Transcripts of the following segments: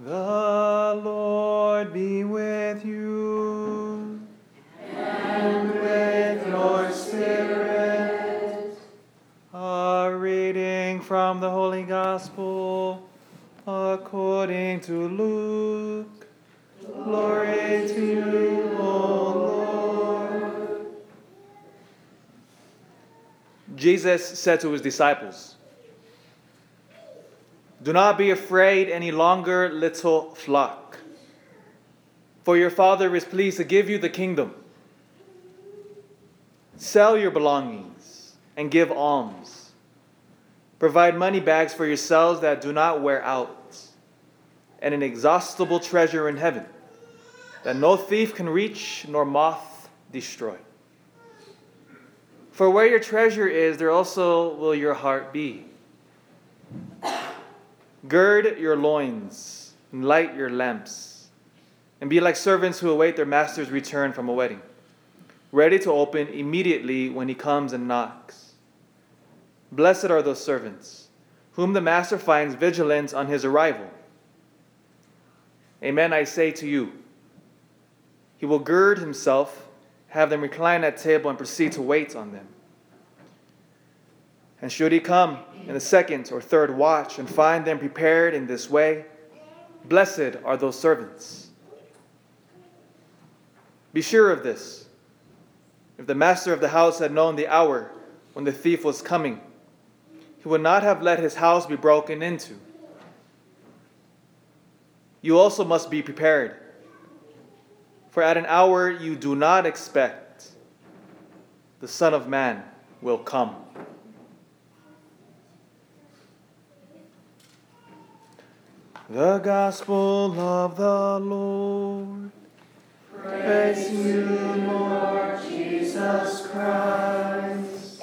The Lord be with you. And with your spirit. A reading from the Holy Gospel according to Luke. Glory to you, O Lord. Jesus said to his disciples, Do not be afraid any longer, little flock, for your Father is pleased to give you the kingdom. Sell your belongings and give alms. Provide money bags for yourselves that do not wear out, and an inexhaustible treasure in heaven that no thief can reach nor moth destroy. For where your treasure is, there also will your heart be. Gird your loins and light your lamps, and be like servants who await their master's return from a wedding, ready to open immediately when he comes and knocks. Blessed are those servants whom the master finds vigilant on his arrival. Amen, I say to you, he will gird himself, have them recline at table, and proceed to wait on them. And should he come in the second or third watch and find them prepared in this way, blessed are those servants. Be sure of this. If the master of the house had known the hour when the thief was coming, he would not have let his house be broken into. You also must be prepared, for at an hour you do not expect, the Son of Man will come. The Gospel of the Lord. Praise you, Lord Jesus Christ.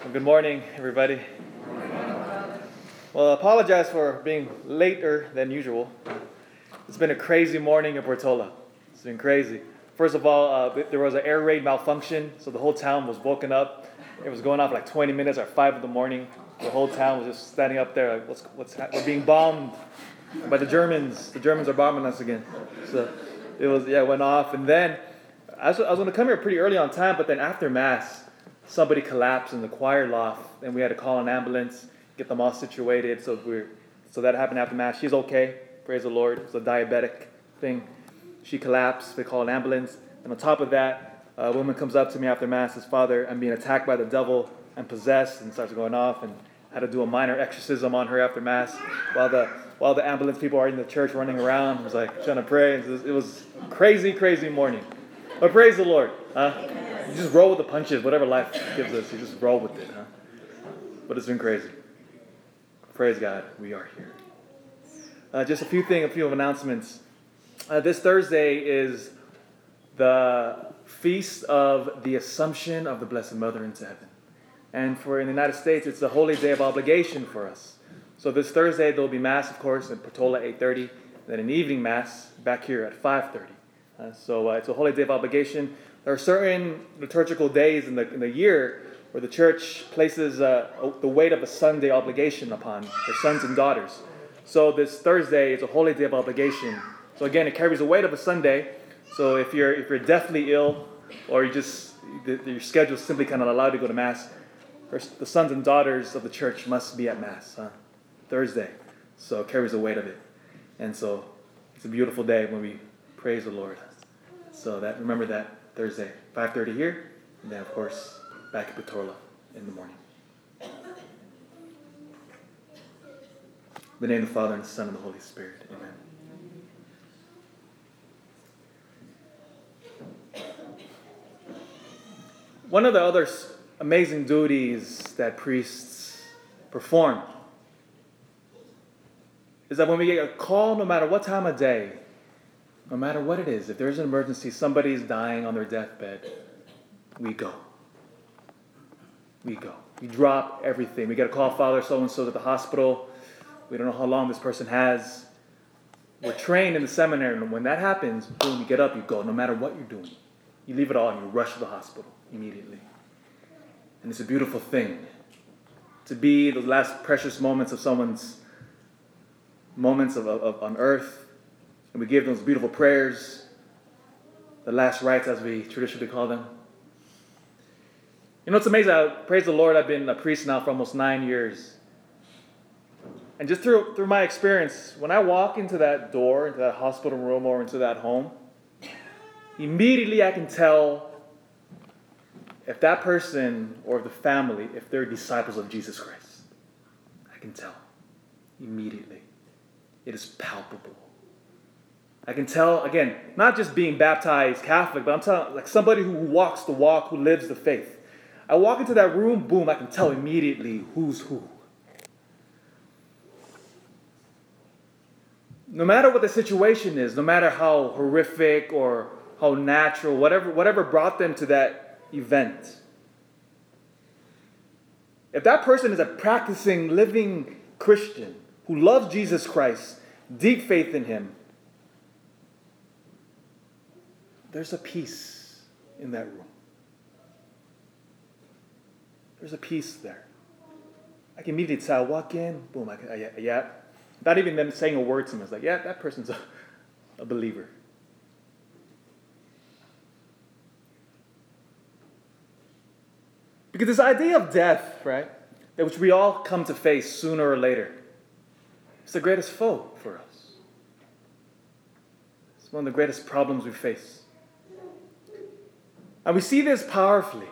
Well, good morning, everybody. Well, I apologize for being later than usual. It's been a crazy morning in Portola. It's been crazy. First of all, uh, there was an air raid malfunction, so the whole town was woken up. It was going off like 20 minutes or 5 in the morning. The whole town was just standing up there like, what's, what's ha- we're being bombed by the Germans. The Germans are bombing us again. So it was, yeah, it went off. And then I was, I was going to come here pretty early on time, but then after Mass, somebody collapsed in the choir loft, and we had to call an ambulance, get them all situated. So we're, so that happened after Mass. She's okay, praise the Lord. It's a diabetic thing. She collapsed. They called an ambulance. And on top of that, a woman comes up to me after Mass, says, Father, I'm being attacked by the devil. I'm possessed, and starts going off. And had to do a minor exorcism on her after Mass while the, while the ambulance people are in the church running around. I was like trying to pray. It was, it was crazy, crazy morning. But praise the Lord. Huh? You just roll with the punches, whatever life gives us. You just roll with it. Huh? But it's been crazy. Praise God, we are here. Uh, just a few things, a few announcements. Uh, this Thursday is the feast of the Assumption of the Blessed Mother into heaven. And for in the United States, it's the holy day of obligation for us. So this Thursday there will be mass, of course, in Portola 8:30, then an evening mass back here at 5:30. Uh, so uh, it's a holy day of obligation. There are certain liturgical days in the in the year where the church places uh, the weight of a Sunday obligation upon their sons and daughters. So this Thursday is a holy day of obligation. So again, it carries the weight of a Sunday. So if you're if you're deathly ill, or you just your schedule simply kind of allowed to go to mass, the sons and daughters of the church must be at mass huh? Thursday. So it carries the weight of it, and so it's a beautiful day when we praise the Lord. So that remember that Thursday, 5:30 here, and then of course back at Portola in the morning. In the name of the Father and the Son and the Holy Spirit. Amen. One of the other amazing duties that priests perform is that when we get a call, no matter what time of day, no matter what it is, if there's an emergency, somebody's dying on their deathbed, we go. We go. We drop everything. We get a call, Father so and so at the hospital. We don't know how long this person has. We're trained in the seminary, and when that happens, boom, you get up, you go, no matter what you're doing. You leave it all and you rush to the hospital immediately. And it's a beautiful thing to be those last precious moments of someone's moments of, of, on earth. And we give those beautiful prayers, the last rites, as we traditionally call them. You know, it's amazing. I, praise the Lord, I've been a priest now for almost nine years. And just through, through my experience, when I walk into that door, into that hospital room, or into that home, immediately I can tell if that person or the family, if they're disciples of Jesus Christ. I can tell immediately. It is palpable. I can tell, again, not just being baptized Catholic, but I'm telling like somebody who walks the walk, who lives the faith. I walk into that room, boom, I can tell immediately who's who. No matter what the situation is, no matter how horrific or how natural, whatever, whatever brought them to that event, if that person is a practicing, living Christian who loves Jesus Christ, deep faith in Him, there's a peace in that room. There's a peace there. I can immediately tell, walk in, boom, I can, yeah, yeah. Not even them saying a word to me. It's like, yeah, that person's a, a believer. Because this idea of death, right, that which we all come to face sooner or later, is the greatest foe for us. It's one of the greatest problems we face. And we see this powerfully.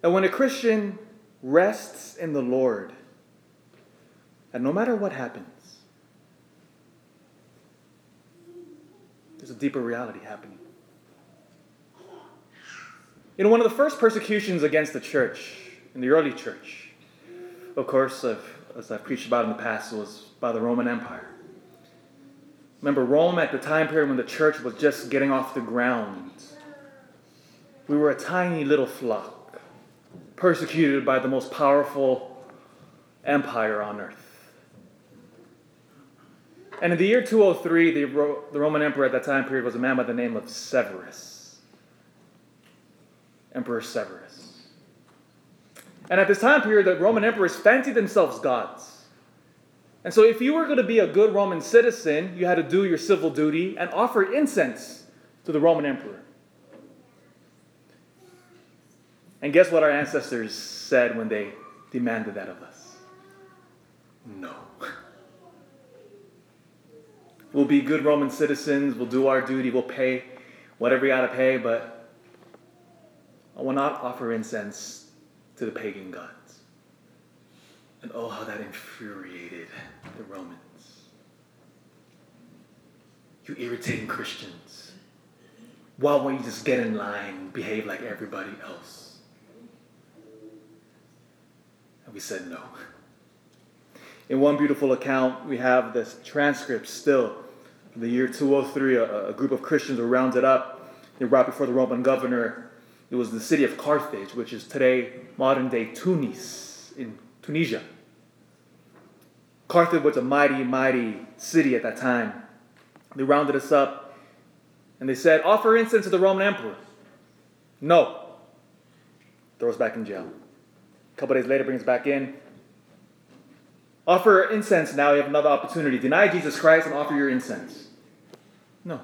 That when a Christian rests in the Lord, and no matter what happens, there's a deeper reality happening. Know, one of the first persecutions against the church, in the early church, of course, as I've preached about in the past, was by the Roman Empire. Remember, Rome at the time period when the church was just getting off the ground, we were a tiny little flock, persecuted by the most powerful empire on earth. And in the year 203, the, the Roman emperor at that time period was a man by the name of Severus. Emperor Severus. And at this time period, the Roman emperors fancied themselves gods. And so, if you were going to be a good Roman citizen, you had to do your civil duty and offer incense to the Roman emperor. And guess what our ancestors said when they demanded that of us? No. We'll be good Roman citizens, we'll do our duty, we'll pay whatever we got to pay, but I will not offer incense to the pagan gods. And oh, how that infuriated the Romans. You irritating Christians. Why won't you just get in line, behave like everybody else? And we said no. In one beautiful account, we have this transcript still. In the year 203, a, a group of Christians were rounded up. They brought before the Roman governor it was the city of Carthage, which is today modern day Tunis in Tunisia. Carthage was a mighty, mighty city at that time. They rounded us up and they said, Offer incense to the Roman emperor. No. Throw us back in jail. A couple days later, brings us back in. Offer incense now, you have another opportunity. Deny Jesus Christ and offer your incense. No.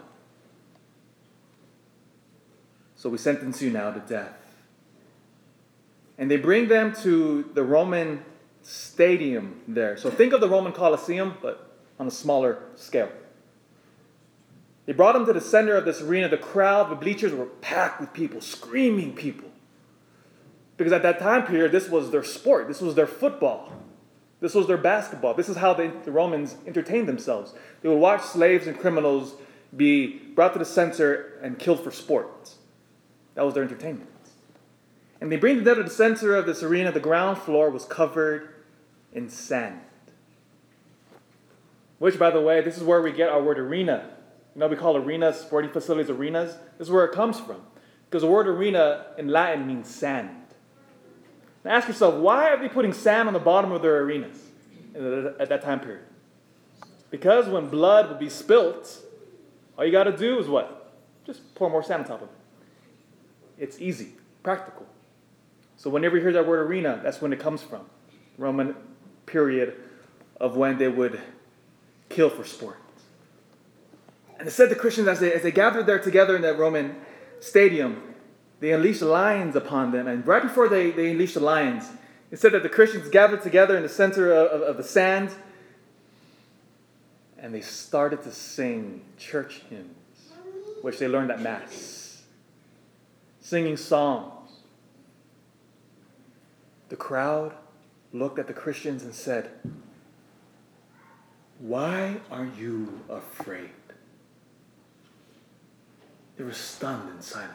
So we sentence you now to death. And they bring them to the Roman stadium there. So think of the Roman Colosseum, but on a smaller scale. They brought them to the center of this arena. The crowd, the bleachers were packed with people, screaming people. Because at that time period, this was their sport, this was their football, this was their basketball. This is how the Romans entertained themselves. They would watch slaves and criminals be brought to the center and killed for sport. That was their entertainment. And they bring them down to the center of this arena. The ground floor was covered in sand. Which, by the way, this is where we get our word arena. You know, we call arenas, sporting facilities, arenas. This is where it comes from. Because the word arena in Latin means sand. Now ask yourself, why are they putting sand on the bottom of their arenas at that time period? Because when blood would be spilt, all you got to do is what? Just pour more sand on top of it. It's easy, practical. So whenever you hear that word arena, that's when it comes from. Roman period of when they would kill for sport. And it said the Christians, as they, as they gathered there together in that Roman stadium, they unleashed lions upon them. And right before they, they unleashed the lions, it said that the Christians gathered together in the center of, of, of the sand and they started to sing church hymns, which they learned at Mass, singing psalms. The crowd looked at the Christians and said, Why are you afraid? They were stunned in silence.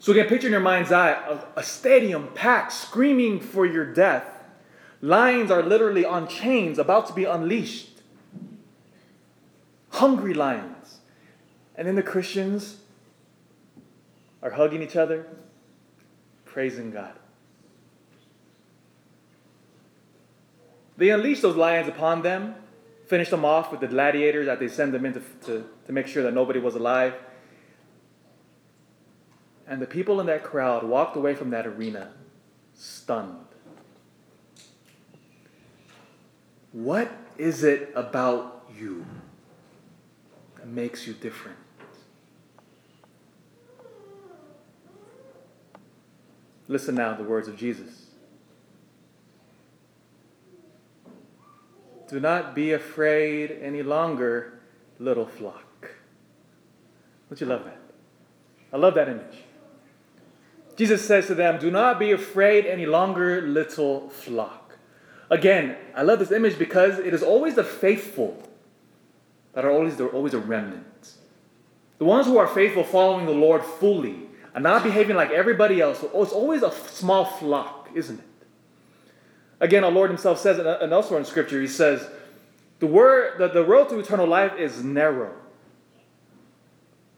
So, again, picture in your mind's eye a, a stadium packed, screaming for your death. Lions are literally on chains, about to be unleashed. Hungry lions. And then the Christians are hugging each other, praising God. They unleash those lions upon them, finish them off with the gladiators that they send them in to, to, to make sure that nobody was alive. And the people in that crowd walked away from that arena stunned. What is it about you that makes you different? Listen now to the words of Jesus. Do not be afraid any longer, little flock. Don't you love that? I love that image. Jesus says to them, Do not be afraid any longer, little flock. Again, I love this image because it is always the faithful that are always, always a remnant. The ones who are faithful, following the Lord fully, and not behaving like everybody else. It's always a small flock, isn't it? Again, our Lord Himself says, uh, and elsewhere in Scripture, He says, the, word, the, the road to eternal life is narrow.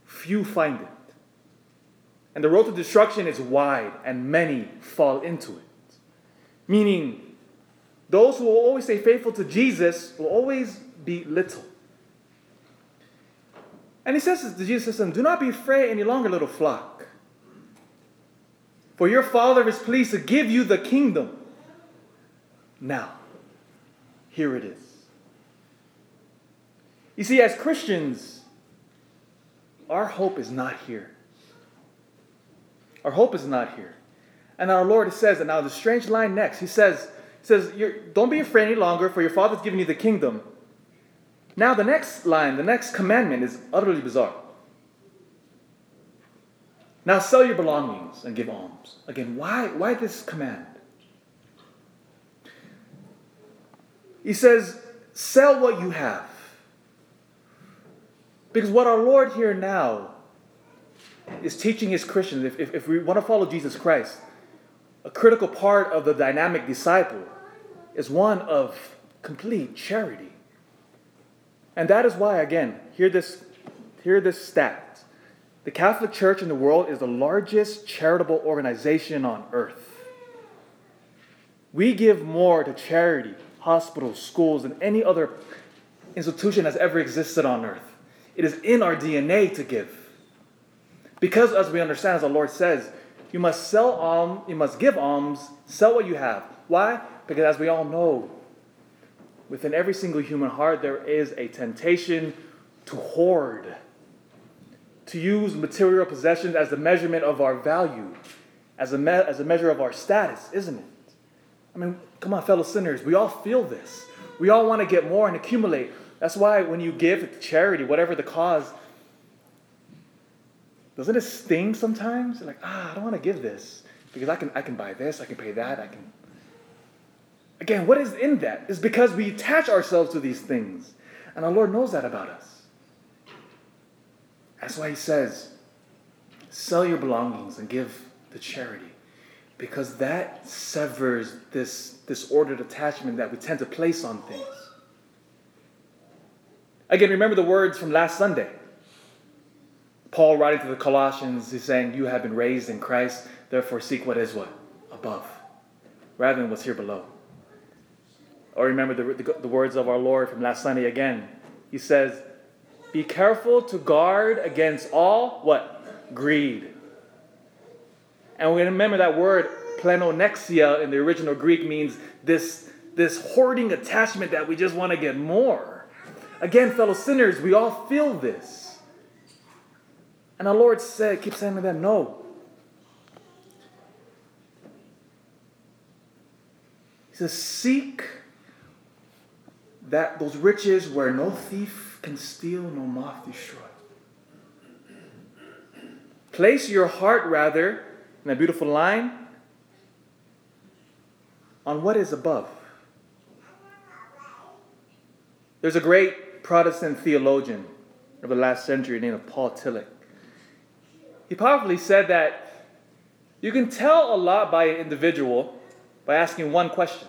Few find it. And the road to destruction is wide, and many fall into it. Meaning, those who will always stay faithful to Jesus will always be little. And he says to Jesus, Do not be afraid any longer, little flock. For your Father is pleased to give you the kingdom. Now, here it is. You see, as Christians, our hope is not here. Our hope is not here. And our Lord says, and now the strange line next, he says, he says, Don't be afraid any longer, for your Father's given you the kingdom. Now, the next line, the next commandment is utterly bizarre. Now, sell your belongings and give alms. Again, why, why this command? He says, Sell what you have. Because what our Lord here now is teaching his Christians, if, if, if we want to follow Jesus Christ, a critical part of the dynamic disciple is one of complete charity. And that is why, again, hear this, hear this stat. The Catholic Church in the world is the largest charitable organization on earth. We give more to charity, hospitals, schools, than any other institution has ever existed on earth. It is in our DNA to give. Because, as we understand, as the Lord says, you must sell alms, you must give alms, sell what you have. Why? Because, as we all know, within every single human heart, there is a temptation to hoard, to use material possessions as the measurement of our value, as a, me- as a measure of our status, isn't it? I mean, come on, fellow sinners, we all feel this. We all want to get more and accumulate. That's why when you give to charity, whatever the cause, doesn't it sting sometimes? You're like, ah, I don't want to give this because I can, I can buy this, I can pay that, I can. Again, what is in that? Is because we attach ourselves to these things. And our Lord knows that about us. That's why He says, sell your belongings and give the charity. Because that severs this disordered attachment that we tend to place on things. Again, remember the words from last Sunday. Paul writing to the Colossians, he's saying, You have been raised in Christ, therefore seek what is what? Above, rather than what's here below. Or remember the, the, the words of our Lord from last Sunday again. He says, Be careful to guard against all what? Greed. And we remember that word pleonexia in the original Greek means this, this hoarding attachment that we just want to get more. Again, fellow sinners, we all feel this. And our Lord said, keep saying to them, no. He says, seek that those riches where no thief can steal, no moth destroy. Place your heart rather, in a beautiful line, on what is above. There's a great Protestant theologian of the last century named Paul Tillich. He powerfully said that you can tell a lot by an individual by asking one question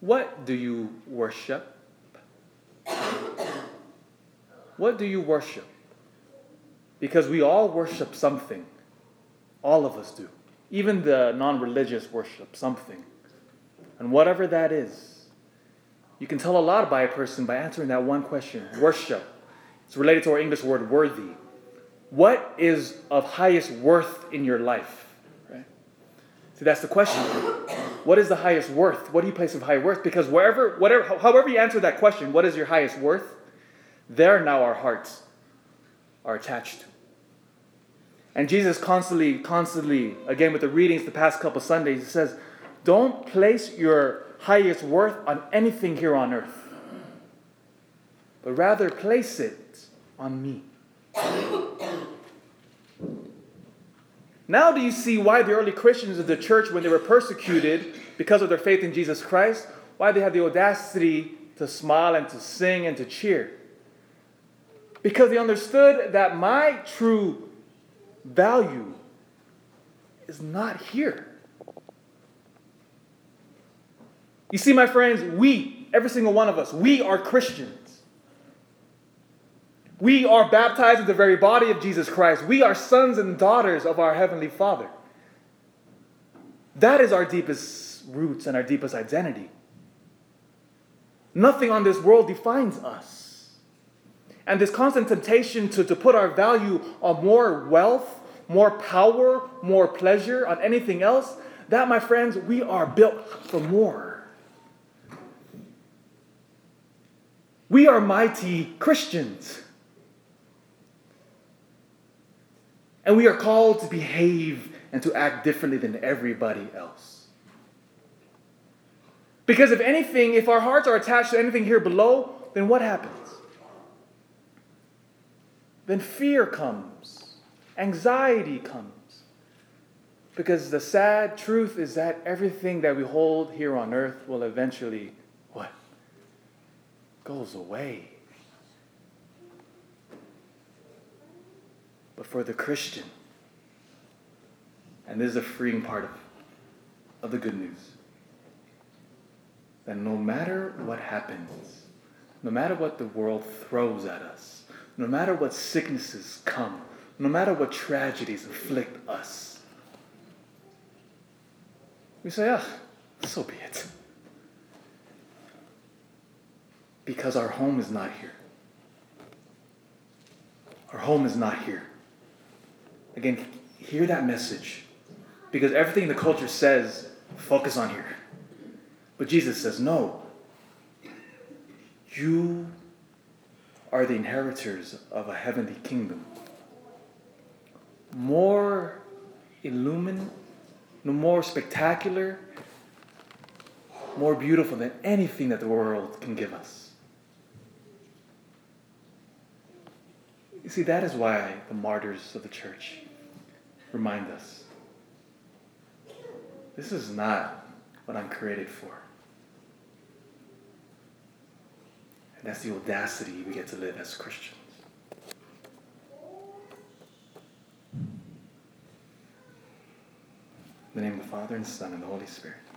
What do you worship? What do you worship? Because we all worship something. All of us do. Even the non religious worship something. And whatever that is, you can tell a lot by a person by answering that one question worship. It's related to our English word worthy. What is of highest worth in your life? Right? See, that's the question. What is the highest worth? What do you place of high worth? Because wherever, whatever, however you answer that question, what is your highest worth? There now our hearts are attached. And Jesus constantly, constantly, again with the readings the past couple Sundays, he says, don't place your highest worth on anything here on earth, but rather place it on me. Now, do you see why the early Christians of the church, when they were persecuted because of their faith in Jesus Christ, why they had the audacity to smile and to sing and to cheer? Because they understood that my true value is not here. You see, my friends, we, every single one of us, we are Christians. We are baptized in the very body of Jesus Christ. We are sons and daughters of our Heavenly Father. That is our deepest roots and our deepest identity. Nothing on this world defines us. And this constant temptation to, to put our value on more wealth, more power, more pleasure, on anything else, that, my friends, we are built for more. We are mighty Christians. And we are called to behave and to act differently than everybody else. Because if anything, if our hearts are attached to anything here below, then what happens? Then fear comes, anxiety comes. Because the sad truth is that everything that we hold here on earth will eventually, what? Goes away. But for the Christian, and this is a freeing part of, of the good news, that no matter what happens, no matter what the world throws at us, no matter what sicknesses come, no matter what tragedies afflict us, we say, ah, so be it. Because our home is not here. Our home is not here. Again, hear that message. Because everything the culture says, focus on here. But Jesus says, no. You are the inheritors of a heavenly kingdom. More illumined, more spectacular, more beautiful than anything that the world can give us. You see, that is why the martyrs of the church remind us this is not what I'm created for. And that's the audacity we get to live as Christians. In the name of the Father, and the Son, and the Holy Spirit.